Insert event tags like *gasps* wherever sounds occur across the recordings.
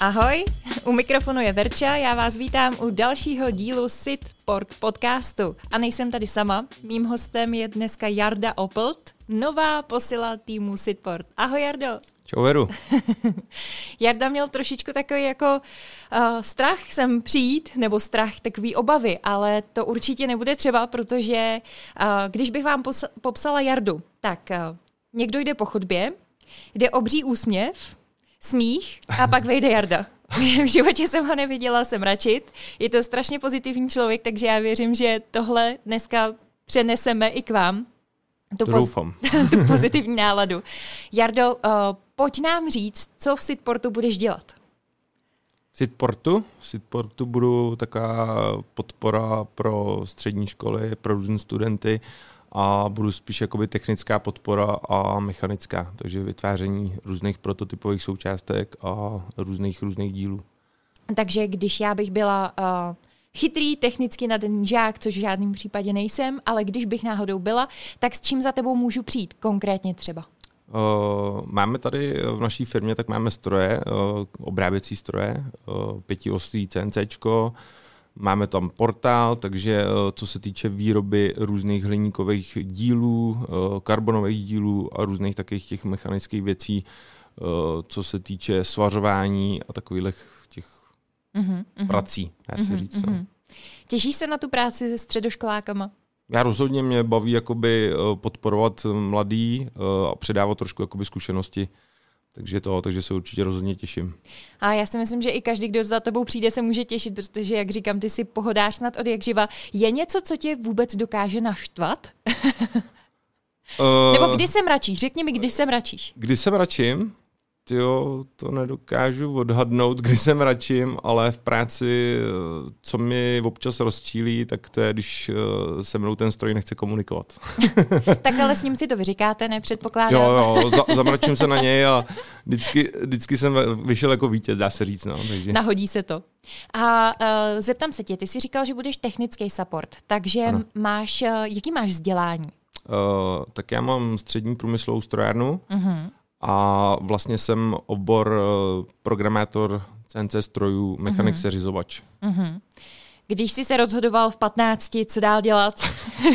Ahoj, u mikrofonu je Verča, já vás vítám u dalšího dílu Sitport podcastu. A nejsem tady sama, mým hostem je dneska Jarda Opelt, nová posila týmu Sitport. Ahoj Jardo. Čau Veru. *laughs* Jarda měl trošičku takový jako uh, strach sem přijít, nebo strach, takový obavy, ale to určitě nebude třeba, protože uh, když bych vám pos- popsala Jardu, tak uh, někdo jde po chodbě, jde obří úsměv, smích a pak vejde Jarda. *laughs* v životě jsem ho neviděla jsem račit. Je to strašně pozitivní člověk, takže já věřím, že tohle dneska přeneseme i k vám. Tu, poz- *laughs* tu pozitivní náladu. Jardo, uh, pojď nám říct, co v Sitportu budeš dělat. V Sitportu? V Sitportu budu taková podpora pro střední školy, pro různé studenty a budu spíš jakoby technická podpora a mechanická, takže vytváření různých prototypových součástek a různých různých dílů. Takže když já bych byla uh, chytrý, technicky nadaný žák, což v žádném případě nejsem, ale když bych náhodou byla, tak s čím za tebou můžu přijít konkrétně třeba? Uh, máme tady v naší firmě, tak máme stroje, uh, obráběcí stroje, uh, pětiosý CNCčko, Máme tam portál, takže co se týče výroby různých hliníkových dílů, karbonových dílů a různých takových těch mechanických věcí, co se týče svařování a takových těch uh-huh. prací, dá se uh-huh, říct. Uh-huh. Těžíš se na tu práci se středoškolákama? Já rozhodně mě baví jakoby podporovat mladý a předávat trošku jakoby zkušenosti takže to, takže se určitě rozhodně těším. A já si myslím, že i každý, kdo za tebou přijde, se může těšit, protože, jak říkám, ty si pohodáš snad od jak živa. Je něco, co tě vůbec dokáže naštvat? uh, *laughs* Nebo kdy se mračíš? Řekni mi, kdy se mračíš. Kdy se mračím? Jo, to nedokážu odhadnout, kdy se mračím, ale v práci, co mi občas rozčílí, tak to je, když eh, se mnou ten stroj nechce komunikovat. *laughs* tak ale s ním si to vyříkáte, nepředpokládám. Jo, jo, za, zamračím se na něj a vždycky, vždycky jsem vyšel jako vítěz, dá se říct. No, takže. Nahodí se to. A uh, zeptám se tě, ty jsi říkal, že budeš technický support, takže ano. máš, uh, jaký máš vzdělání? Uh, tak já mám střední průmyslovou strojárnu, uh-huh a vlastně jsem obor eh, programátor CNC strojů, mechanik mm-hmm. seřizovač. Mm-hmm. Když jsi se rozhodoval v 15, co dál dělat?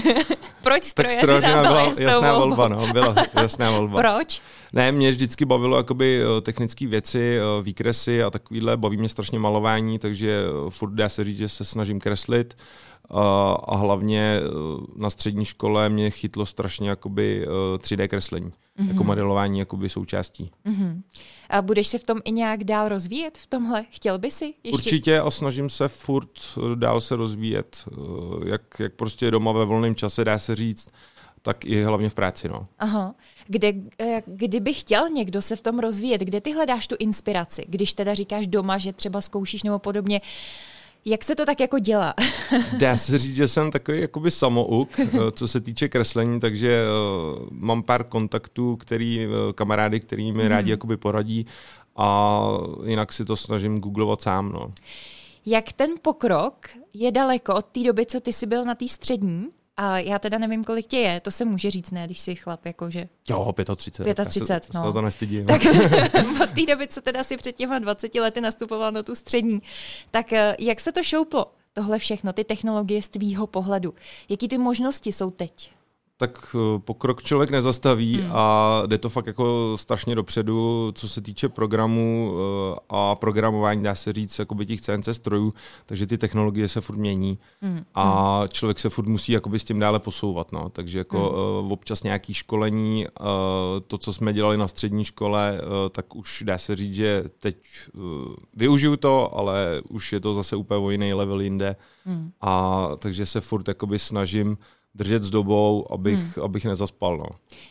*laughs* Proč strojařina byla jasná volba, no, byla *laughs* jasná volba. Proč? Ne, mě vždycky bavilo jakoby eh, technické věci, eh, výkresy a takovýhle, baví mě strašně malování, takže furt dá se říct, že se snažím kreslit a hlavně na střední škole mě chytlo strašně jakoby 3D kreslení mm-hmm. jako modelování jakoby součástí. Mm-hmm. A budeš se v tom i nějak dál rozvíjet v tomhle? Chtěl by si ještě? Určitě a snažím se furt eh, dál se rozvíjet, eh, jak, jak prostě doma ve volném čase dá se říct, tak i hlavně v práci. No. Aha. Kde, eh, kdyby chtěl někdo se v tom rozvíjet, kde ty hledáš tu inspiraci? Když teda říkáš doma, že třeba zkoušíš nebo podobně, jak se to tak jako dělá? *laughs* Dá se říct, že jsem takový jakoby samouk, *laughs* eh, co se týče kreslení, takže uh, mám pár kontaktů, který, uh, kamarády, který mi hmm. rádi jakoby poradí a jinak si to snažím googlovat sám. No. Jak ten pokrok je daleko od té doby, co ty jsi byl na té střední? A já teda nevím, kolik tě je, to se může říct, ne, když jsi chlap, jakože... Jo, 35. 35, já se, no. to nestydím. Tak *laughs* od té doby, co teda si před těma 20 lety nastupoval na tu střední, tak eh, jak se to šouplo, tohle všechno, ty technologie z tvýho pohledu? Jaký ty možnosti jsou teď? Tak eh, pokrok člověk nezastaví hmm. a jde to fakt jako strašně dopředu, co se týče programu eh, a programování, dá se říct, jakoby těch CNC strojů, takže ty technologie se furt mění hmm. a hmm. člověk se furt musí jakoby s tím dále posouvat, no. takže jako hmm. občas nějaký školení, to, co jsme dělali na střední škole, tak už dá se říct, že teď využiju to, ale už je to zase úplně o jiný level jinde hmm. a takže se furt jakoby snažím držet s dobou, abych, hmm. abych nezaspal. No.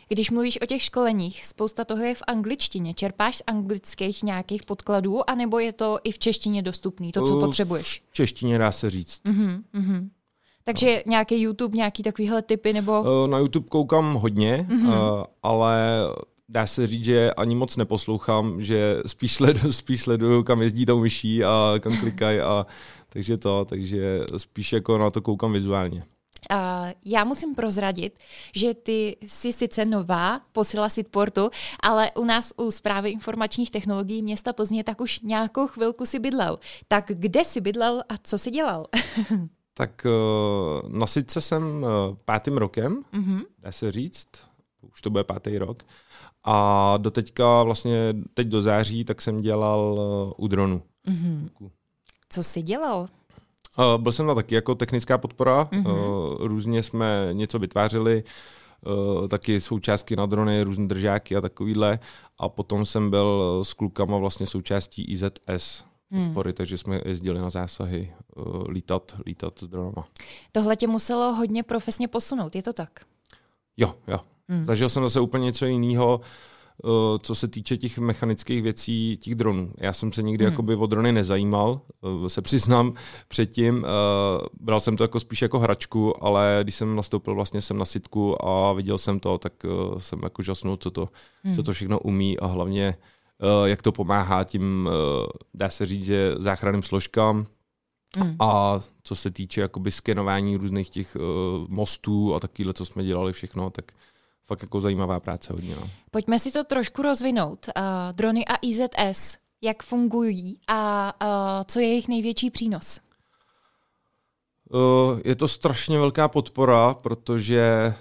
Když mluvíš o těch školeních, spousta toho je v angličtině. Čerpáš z anglických nějakých podkladů, anebo je to i v češtině dostupný, to, co potřebuješ? V češtině dá se říct. Mm-hmm, mm-hmm. Takže no. nějaký YouTube, nějaký takovýhle typy, nebo? Na YouTube koukám hodně, mm-hmm. ale dá se říct, že ani moc neposlouchám, že spíš, sledu, *laughs* spíš sleduju, kam jezdí tou myší a kam klikají a takže to, takže spíš jako na to koukám vizuálně. Uh, já musím prozradit, že ty jsi sice nová, posila si portu, ale u nás u zprávy informačních technologií města Plzně tak už nějakou chvilku si bydlel. Tak kde jsi bydlel a co jsi dělal? *laughs* tak uh, na Sitce jsem uh, pátým rokem, mm-hmm. dá se říct, už to bude pátý rok. A do teďka vlastně, teď do září, tak jsem dělal uh, u dronu. Mm-hmm. Co jsi dělal? Uh, byl jsem na taky jako technická podpora, mm-hmm. uh, různě jsme něco vytvářeli, uh, taky součástky na drony, různé držáky a takovýhle. A potom jsem byl s klukama vlastně součástí IZS hmm. podpory, takže jsme jezdili na zásahy uh, lítat, lítat s dronama. Tohle tě muselo hodně profesně posunout, je to tak? Jo, jo. Hmm. Zažil jsem zase úplně něco jiného. Uh, co se týče těch mechanických věcí, těch dronů. Já jsem se nikdy hmm. jakoby o drony nezajímal, eh, se přiznám *laughs* předtím. Eh, bral jsem to jako spíš jako hračku, ale když jsem nastoupil vlastně jsem na sitku a viděl jsem to, tak jsem jako žasnul, co to, hmm. co to všechno umí a hlavně jak to pomáhá tím, dá se říct, že záchranným složkám, Hmm. A co se týče jakoby skenování různých těch uh, mostů a takovýhle, co jsme dělali všechno, tak fakt jako zajímavá práce hodně. No. Pojďme si to trošku rozvinout. Uh, drony a IZS, jak fungují a uh, co je jejich největší přínos? Uh, je to strašně velká podpora, protože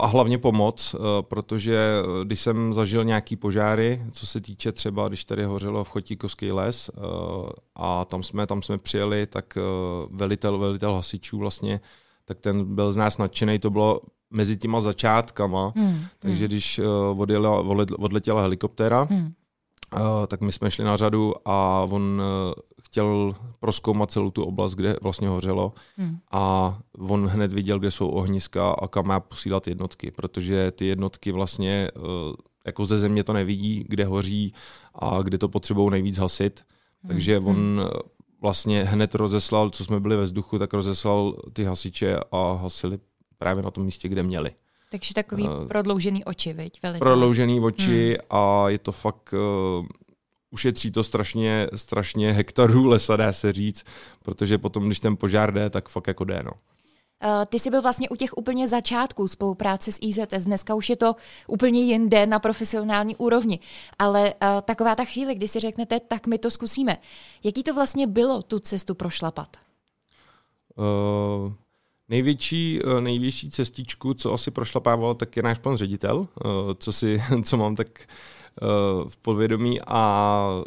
a hlavně pomoc, protože když jsem zažil nějaký požáry, co se týče třeba, když tady hořelo v Chotíkovský les a tam jsme, tam jsme přijeli, tak velitel, velitel hasičů vlastně, tak ten byl z nás nadšený, to bylo mezi těma začátkama, hmm. takže hmm. když uh, odjela, odletěla helikoptéra, hmm. uh, tak my jsme šli na řadu a on uh, chtěl proskoumat celou tu oblast, kde vlastně hořelo hmm. a on hned viděl, kde jsou ohniska a kam má posílat jednotky, protože ty jednotky vlastně uh, jako ze země to nevidí, kde hoří a kde to potřebují nejvíc hasit, hmm. takže on hmm. Vlastně hned rozeslal, co jsme byli ve vzduchu, tak rozeslal ty hasiče a hasili právě na tom místě, kde měli. Takže takový uh, prodloužený oči, viď? Velitel. Prodloužený oči hmm. a je to fakt, uh, ušetří to strašně, strašně hektarů lesa, dá se říct, protože potom, když ten požár jde, tak fakt jako jde, no. Uh, ty jsi byl vlastně u těch úplně začátků spolupráce s IZS, dneska už je to úplně jinde na profesionální úrovni, ale uh, taková ta chvíle, kdy si řeknete, tak my to zkusíme. Jaký to vlastně bylo tu cestu prošlapat? Uh, Největší, eh, největší cestičku, co asi prošlapával, tak je náš pan ředitel, eh, co, si, *laughs* co mám tak eh, v podvědomí a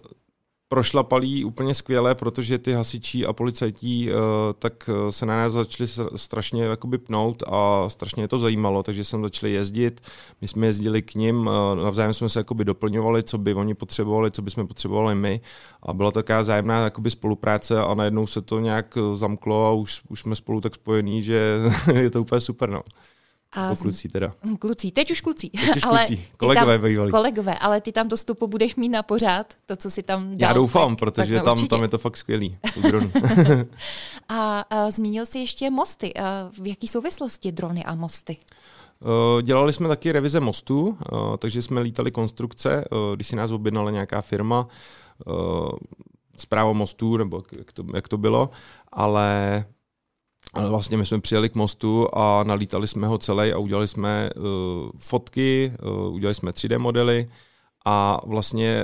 prošlapalí úplně skvěle, protože ty hasičí a policajtí uh, tak eh, se na nás začali strašně jakoby pnout a strašně je to zajímalo, takže jsem začal jezdit, my jsme jezdili k ním, uh, navzájem jsme se jakoby doplňovali, co by oni potřebovali, co by jsme potřebovali my a byla taková zájemná jakoby spolupráce a najednou se to nějak zamklo a už, už jsme spolu tak spojení, že *laughs* je to úplně super. No. A kluci teda. Kluci, teď už kluci. Teď už *laughs* ale kluci. Kolegové bývalí. Kolegové, ale ty tam to stupu budeš mít na pořád, to, co si tam dal. Já doufám, tak, protože tak tam, tam je to fakt skvělý. *laughs* a, a zmínil jsi ještě mosty. A v jaký souvislosti drony a mosty? Uh, dělali jsme taky revize mostů, uh, takže jsme lítali konstrukce, uh, když si nás objednala nějaká firma, zpráva mostů, nebo jak to, jak to bylo, ale ale vlastně my jsme přijeli k mostu a nalítali jsme ho celý a udělali jsme uh, fotky, uh, udělali jsme 3D modely a vlastně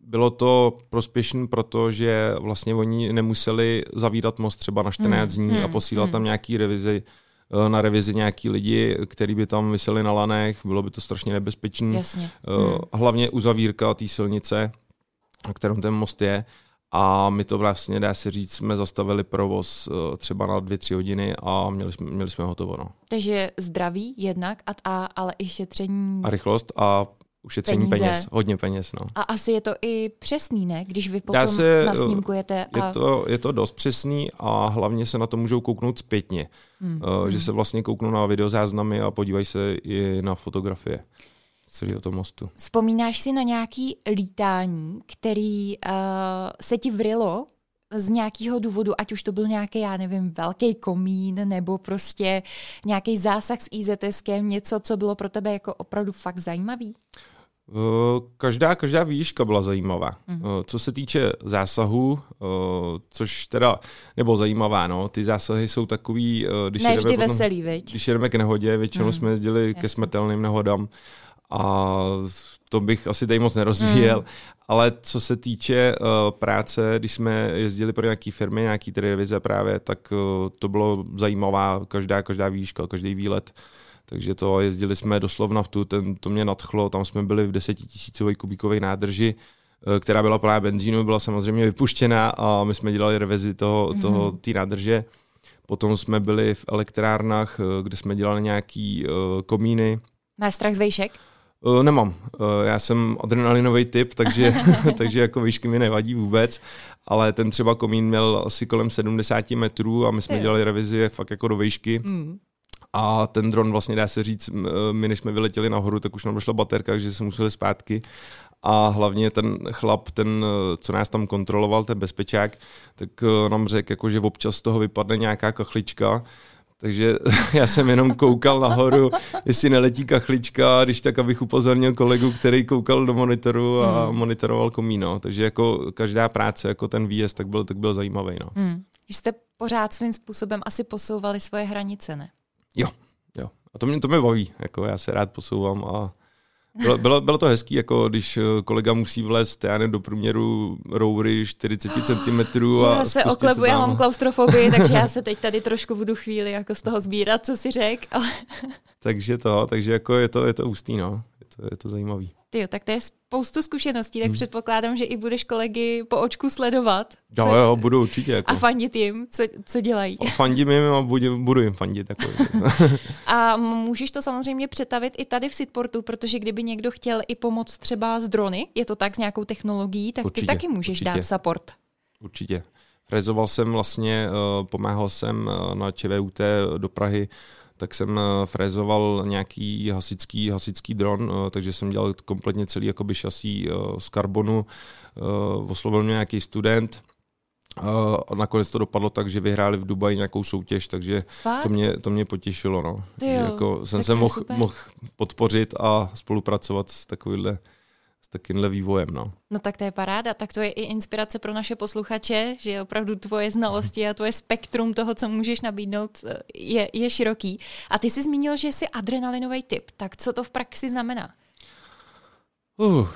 bylo to prospěšné, protože vlastně oni nemuseli zavírat most třeba na 14 hmm, dní hmm, a posílat hmm. tam nějaký revizi uh, na revizi nějaký lidi, který by tam vyseli na lanech, bylo by to strašně nebezpečné. Hmm. Hlavně uzavírka té silnice, na kterém ten most je, a my to vlastně, dá se říct, jsme zastavili provoz eh, třeba na dvě, tři hodiny a měli jsme, měli jsme hotovo. No. Takže zdraví jednak, a, a, ale i šetření... A rychlost a ušetření peníze. peněz, hodně peněz. No. A asi je to i přesný, ne? Když vy potom se, nasnímkujete. A... Je, to, je to dost přesný a hlavně se na to můžou kouknout zpětně. Hmm. Uh, že se vlastně kouknou na videozáznamy a podívají se i na fotografie celého toho mostu. Vzpomínáš si na nějaký lítání, který uh, se ti vrilo z nějakého důvodu, ať už to byl nějaký, já nevím, velký komín nebo prostě nějaký zásah s IZSkem, něco, co bylo pro tebe jako opravdu fakt zajímavý? Každá, každá výška byla zajímavá. Mm-hmm. Co se týče zásahu, což teda, nebo zajímavá, no, ty zásahy jsou takový, když ne, jedeme, potom, veselý, veď? když jedeme k nehodě, většinou mm. jsme jezdili Jasně. ke smrtelným nehodám a to bych asi tady moc nerozvíjel, mm. ale co se týče uh, práce, když jsme jezdili pro nějaké firmy, nějaký televize právě, tak uh, to bylo zajímavá každá, každá výška, každý výlet. Takže to jezdili jsme do Slovnaftu, ten, to mě nadchlo, tam jsme byli v desetitisícové kubíkové nádrži, uh, která byla plná benzínu, byla samozřejmě vypuštěná a my jsme dělali revizi toho, mm. toho té nádrže. Potom jsme byli v elektrárnách, kde jsme dělali nějaký uh, komíny. Máš strach z vejšek? Uh, nemám. Uh, já jsem adrenalinový typ, takže, *laughs* *laughs* takže jako výšky mi nevadí vůbec, ale ten třeba komín měl asi kolem 70 metrů a my jsme dělali revizi fakt jako do výšky. Mm. A ten dron vlastně dá se říct, my než jsme vyletěli nahoru, tak už nám došla baterka, že jsme museli zpátky. A hlavně ten chlap, ten, co nás tam kontroloval, ten bezpečák, tak nám řekl, jako, že občas z toho vypadne nějaká kachlička, takže *laughs* já jsem jenom koukal nahoru, jestli neletí kachlička, když tak, abych upozornil kolegu, který koukal do monitoru a hmm. monitoroval komíno. Takže jako každá práce, jako ten výjezd, tak byl, tak byl zajímavý. No. Hmm. Jste pořád svým způsobem asi posouvali svoje hranice, ne? Jo, jo. A to mě, to mě baví. Jako já se rád posouvám a bylo, bylo, bylo to hezký, jako když eh, kolega musí vlézt, já nevím, do průměru roury 40 *gasps* cm a Já se oklebu, já mám klaustrofobii, takže já *laughs* se teď tady trošku budu chvíli jako z toho sbírat, co si řek. Ale... takže to, takže jako je to, je to ústý, no. Je to, je to zajímavý. Ty tak to je spoustu zkušeností, tak hmm. předpokládám, že i budeš kolegy po očku sledovat. Jo, co... jo, budu určitě. Jako. A fandit jim, co, co dělají. A fandím jim a budu, budu jim fandit. Jako. *laughs* a můžeš to samozřejmě přetavit i tady v Sitportu, protože kdyby někdo chtěl i pomoct třeba z drony, je to tak s nějakou technologií, tak určitě, ty taky můžeš určitě. dát support. Určitě. Frezoval jsem vlastně, eh, pomáhal jsem eh, na ČVUT do Prahy tak jsem eh, frézoval nějaký hasický, hasický dron, eh, takže jsem dělal kompletně celý jakoby šasí eh, z karbonu, oslovil mě nějaký student, a nakonec to dopadlo tak, že vyhráli v Dubaji nějakou soutěž, takže to mě, to mě potěšilo. No. Že jako jsem se mohl moh podpořit a spolupracovat s takovýhle takýmhle vývojem. No. no tak to je paráda, tak to je i inspirace pro naše posluchače, že opravdu tvoje znalosti a tvoje spektrum toho, co můžeš nabídnout, je, je široký. A ty jsi zmínil, že jsi adrenalinový typ, tak co to v praxi znamená? Uh, uh,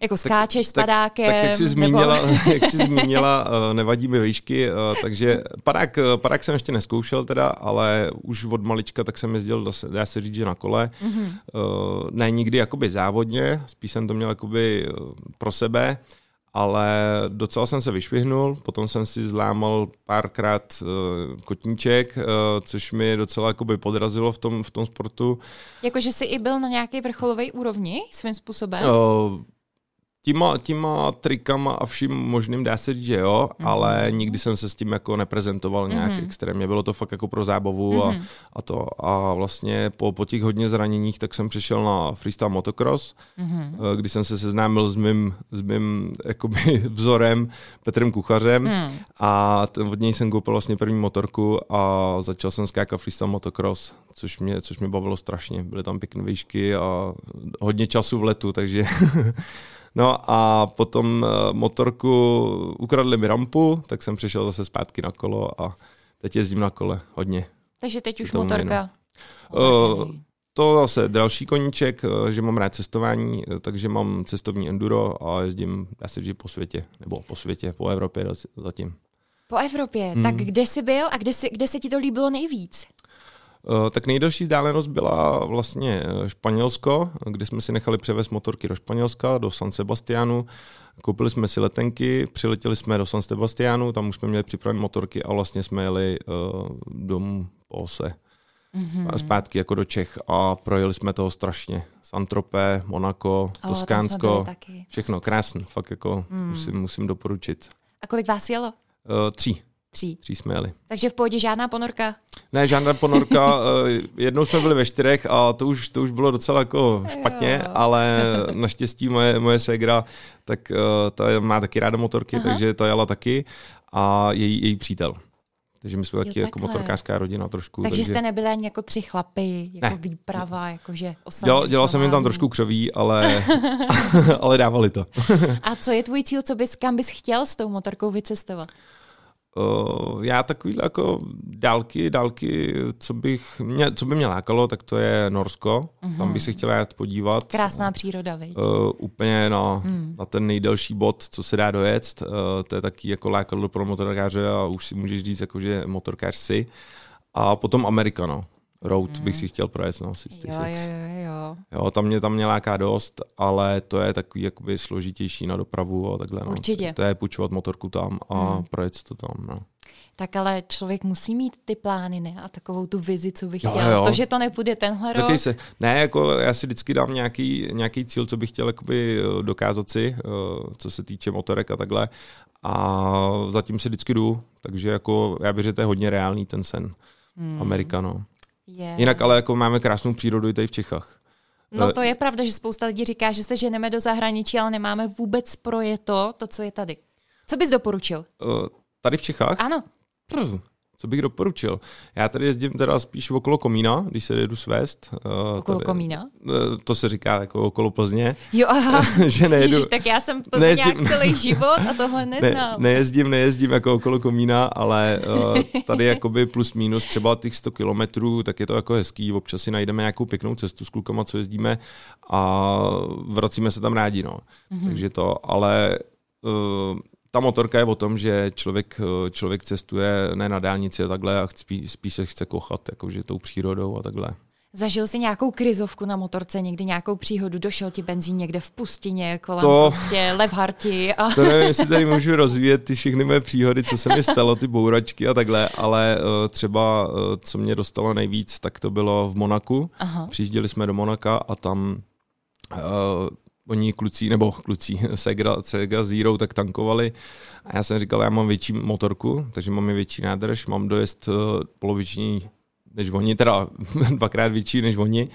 jako skáčeš s padákem? Tak, tak jak jsi zmínila, nebo... *laughs* jak jsi zmínila uh, nevadí mi výšky, uh, takže padák, padák jsem ještě neskoušel teda, ale už od malička tak jsem jezdil, dá se říct, že na kole. Mm-hmm. Uh, ne nikdy jakoby závodně, spíš jsem to měl jakoby pro sebe, ale docela jsem se vyšvihnul, potom jsem si zlámal párkrát uh, kotníček, uh, což mi docela jakoby podrazilo v tom, v tom sportu. Jakože jsi i byl na nějaké vrcholové úrovni svým způsobem? Uh, Tíma, tíma trikama a vším možným dá se říct, že jo, mm-hmm. ale nikdy jsem se s tím jako neprezentoval nějak mm-hmm. extrémně. Bylo to fakt jako pro zábavu mm-hmm. a, mhm. a to. A vlastně po, po těch hodně zraněních tak jsem přišel na freestyle motocross, mm-hmm. kdy jsem se seznámil s mým, s mým *laughs* jakoby vzorem Petrem Kuchařem mm. a ten, od něj jsem koupil vlastně první motorku a začal jsem skákat freestyle motocross, což mě, což mě bavilo strašně. Byly tam pěkné výšky a hodně času v letu, takže *laughs* No a potom eh, motorku ukradli mi rampu, tak jsem přišel zase zpátky na kolo a teď jezdím na kole hodně. Takže teď už motorka. Uh, to zase další koníček, eh, že mám rád cestování, takže mám cestovní enduro a jezdím, říct, po světě, nebo po světě, po Evropě zatím. Po Evropě, hmm. tak kde jsi byl a kde, jsi, kde se ti to líbilo nejvíc? Eh, tak nejdelší vzdálenost byla vlastně eh, Španělsko, kde jsme si nechali převést motorky do Španělska, do San Sebastianu. Koupili jsme si letenky, přiletěli jsme do San Sebastianu, tam už jsme měli připravené motorky a vlastně jsme jeli uh, domů po ose. Mm-hmm. Zpátky jako do Čech a projeli jsme toho strašně. Santropé, Monako, oh, Toskánsko, všechno krásný, fakt jako mm. musím, musím doporučit. A kolik vás jelo? Uh, tří. Tří. Tří jsme jeli. Takže v pohodě žádná ponorka? Ne, žádná ponorka. *laughs* Eh, jednou jsme byli ve čtyřech a to už, to už bylo docela jako špatně, jo. ale *laughs* naštěstí moje, moje ségra, tak uh, ta má taky ráda motorky, Aha. takže ta jela taky a její, její přítel. Takže my jsme jo, taky jako motorkářská rodina trošku. Takže, takže... jste nebyli ani jako tři chlapy, jako ne. výprava, jakože Dělal, dělal jsem jim tam trošku křoví, ale, *laughs* ale dávali to. A co je tvůj cíl, co bys, kam bys chtěl s tou motorkou vycestovat? Uh, já takový jako dálky, dálky, co, bych mě, co by mě lákalo, tak to je Norsko. Uh-huh. Tam bych se chtěla jít podívat. Krásná příroda, veď? Uh, úplně na, hmm. na ten nejdelší bod, co se dá dojet. Uh, to je taky jako lákadlo pro motorkáře a už si můžeš říct, jako, že motorkář si. A potom Amerika, no road mm. bych si chtěl projet, no, 66. Jo, jo, jo, jo. tam mě, tam mě láká dost, ale to je takový jakoby složitější na dopravu a takhle, no. Určitě. To je půjčovat motorku tam a mm. projet to tam, no. Tak ale člověk musí mít ty plány, ne? A takovou tu vizi, co bych chtěl. Jo. To, že to nepůjde tenhle rok. Se, ne, jako já si vždycky dám nějaký, nějaký cíl, co bych chtěl jakoby eh, dokázat si, eh, co se týče motorek a takhle. A zatím si vždycky jdu, takže jako já věřím, že to je hodně reálný ten sen. Hmm. Amerika, no. Yeah. Jinak ale jako máme krásnou přírodu i tady v Čechách. No eh, to je pravda, že spousta lidí říká, že se ženeme do zahraničí, ale nemáme vůbec projeto to, co je tady. Co bys doporučil? Uh, tady v Čechách? Ano. Prv co bych doporučil? Já tady jezdím teda spíš okolo Komína, když se jedu svést. Uh, okolo tady, Komína? Uh, to se říká jako okolo Plzně. Jo, aha. *laughs* že nejedu, Ježiš, tak já jsem Plzně nejezdím, celý život a tohle *laughs* neznám. Ne, nejezdím, nejezdím jako okolo Komína, ale uh, tady jakoby plus minus třeba těch 100 kilometrů, tak je to jako hezký. Občas si najdeme nějakou pěknou cestu s klukama, co jezdíme a vracíme se tam rádi, no. Mm-hmm. Takže to, ale uh, ta motorka je o tom, že člověk, člověk cestuje ne na dálnici a takhle a spí, spíš se chce kochat jakože tou přírodou a takhle. Zažil jsi nějakou krizovku na motorce, někdy nějakou příhodu, došel ti benzín někde v pustině, kolem to, prostě Levharti a... To nevím, jestli tady můžu rozvíjet ty všechny mé příhody, co se mi stalo, ty bouračky a takhle, ale uh, třeba, uh, co mě dostalo nejvíc, tak to bylo v Monaku. Aha. Přijížděli jsme do Monaka a tam uh, oni kluci, nebo kluci, *laughs* Sega, Sega Zero, tak tankovali. A já jsem říkal, já mám větší motorku, takže mám i větší nádrž, mám dojezd uh, poloviční než oni, teda *laughs* dvakrát větší než oni.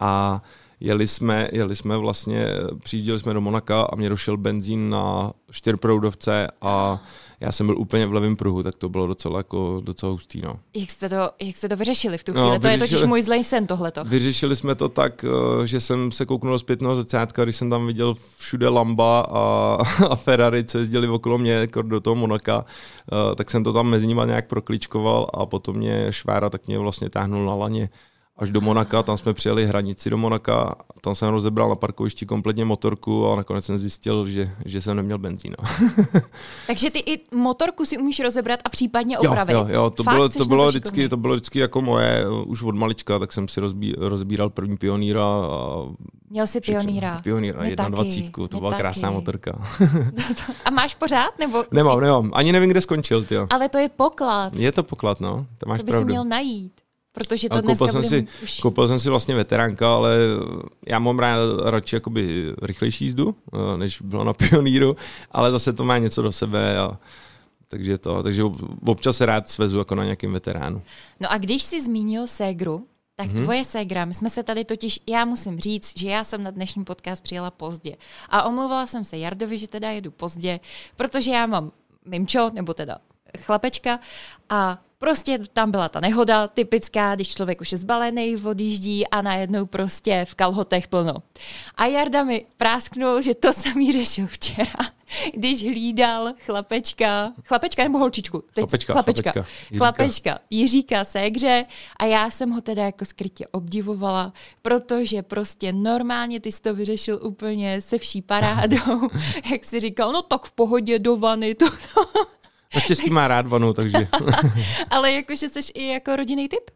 A jeli jsme, jeli jsme vlastně, přijížděli jsme do Monaka a mě došel benzín na čtyřproudovce a já jsem byl úplně v levém pruhu, tak to bylo docela, jako, docela hustý. No. Jak, jste to, jak jste to vyřešili v tu no, chvíli? No, to je totiž můj zlej sen tohleto. Vyřešili jsme to tak, eh, že jsem se kouknul do zpětného zrcátka, když jsem tam viděl všude Lamba a, *laughs* a Ferrari, co jezdili okolo mě jako do toho Monaka, eh, tak jsem to tam mezi nimi nějak prokličkoval a potom mě Švára tak mě vlastně táhnul na laně až do Monaka, tam jsme přijeli hranici do Monaka, tam jsem rozebral na parkovišti kompletně motorku a nakonec jsem zjistil, že, že jsem neměl benzín. No. *laughs* Takže ty i motorku si umíš rozebrat a případně opravit. Jo, jo, jo to, Fakt, bylo, to, bylo vždycky, to bylo vždycky jako moje, už od malička, tak jsem si rozbí, rozbíral první pionýra. A Měl jsi pionýra. Pionýra, jedna dvacítku, to byla taky. krásná motorka. *laughs* a máš pořád? Nebo nemám, jsi... nemám, ani nevím, kde skončil. Tyjo. Ale to je poklad. Je to poklad, no, to máš to by pravdu. si měl najít. Protože to a koupil, jsem si, už... koupil jsem si vlastně veteránka, ale já mám rád radši jakoby rychlejší jízdu, eh, než bylo na *laughs* pioníru, ale zase to má něco do sebe a takže to, takže občas se rád svezu jako na nějakém veteránu. No a když jsi zmínil ségru, tak mm-hmm. tvoje ségra, my jsme se tady totiž, já musím říct, že já jsem na dnešní podcast přijela pozdě. A omluvala jsem se Jardovi, že teda jedu pozdě, protože já mám mimčo, nebo teda chlapečka a Prostě tam byla ta nehoda, typická, když člověk už je zbalený, odjíždí a najednou prostě v kalhotech plno. A Jarda mi prásknul, že to samý řešil včera, *laughs* když hlídal chlapečka, chlapečka nebo holčičku? Teď chlapečka, chlapečka, chlapečka, Jiříka. chlapečka, Jiříka Ségře a já jsem ho teda jako skrytě obdivovala, protože prostě normálně ty jsi to vyřešil úplně se vší parádou, *laughs* jak si říkal, no tak v pohodě do vany, to, Naštěstí má rád vanu, takže... *laughs* Ale jakože jsi i jako rodinný typ?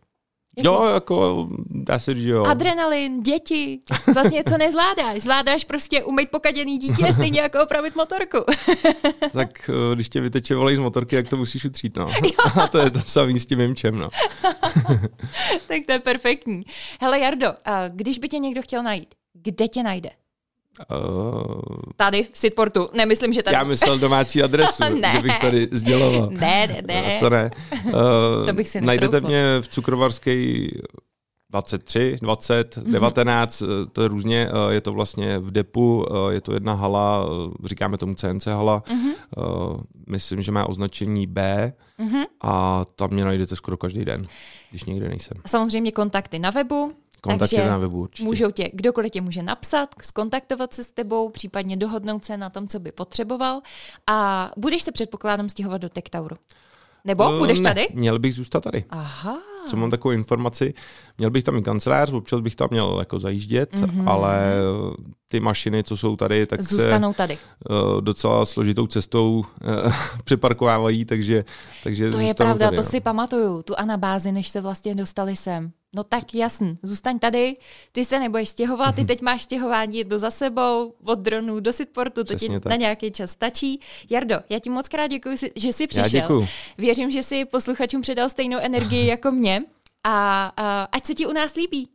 Jako? Jo, jako dá se říct, jo. Adrenalin, děti, vlastně co nezvládáš. Zvládáš prostě umýt pokaděný dítě, stejně jako opravit motorku. *laughs* tak eh, když tě vyteče volej z motorky, jak to musíš utřít, no. *laughs* A to je to samý s tím mimčem, no. tak to je perfektní. Hele Jardo, když by tě někdo chtěl najít, kde tě najde? Uh, tady v Sitportu. Nemyslím, že tady. Já myslel domácí adresu, *laughs* ne. že bych tady sděloval. Ne, ne, ne. To ne. Uh, to bych si Najdete mě v Cukrovarské 23, 20, mm-hmm. 19, to je různě, je to vlastně v depu, je to jedna hala, říkáme tomu CNC hala, mm-hmm. myslím, že má označení B mm-hmm. a tam mě najdete skoro každý den, když někde nejsem. Samozřejmě kontakty na webu, Kontakty Takže na webu určitě. můžou tě, kdokoliv tě může napsat, skontaktovat se s tebou, případně dohodnout se na tom, co by potřeboval. A budeš se předpokládám stěhovat do Tektauru. Nebo uh, budeš tady? Ne, měl bych zůstat tady. Aha. Co mám takovou informaci, měl bych tam i kancelář, občas bych tam měl jako zajíždět, mm-hmm. ale ty mašiny, co jsou tady, tak Zůstanou se tady. Uh, docela složitou cestou uh, *laughs* přeparkovávají, takže, takže To je pravda, tady, to no. si pamatuju, tu anabázi, než se vlastně dostali sem. No tak jasný, zůstaň tady, ty se nebudeš stěhovat, ty *laughs* teď máš stěhování jedno za sebou, od dronů do Sitportu, to ti tak. na nějaký čas stačí. Jardo, já ti moc krát děkuji, že jsi přišel. Já děkuju. Věřím, že jsi posluchačům předal stejnou energii *laughs* jako mě a, a ať se ti u nás líbí.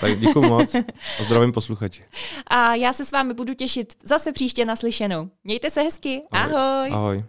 Tak děkuji moc *laughs* a zdravím posluchači. A já se s vámi budu těšit zase příště naslyšenou. Mějte se hezky. Ahoj. Ahoj.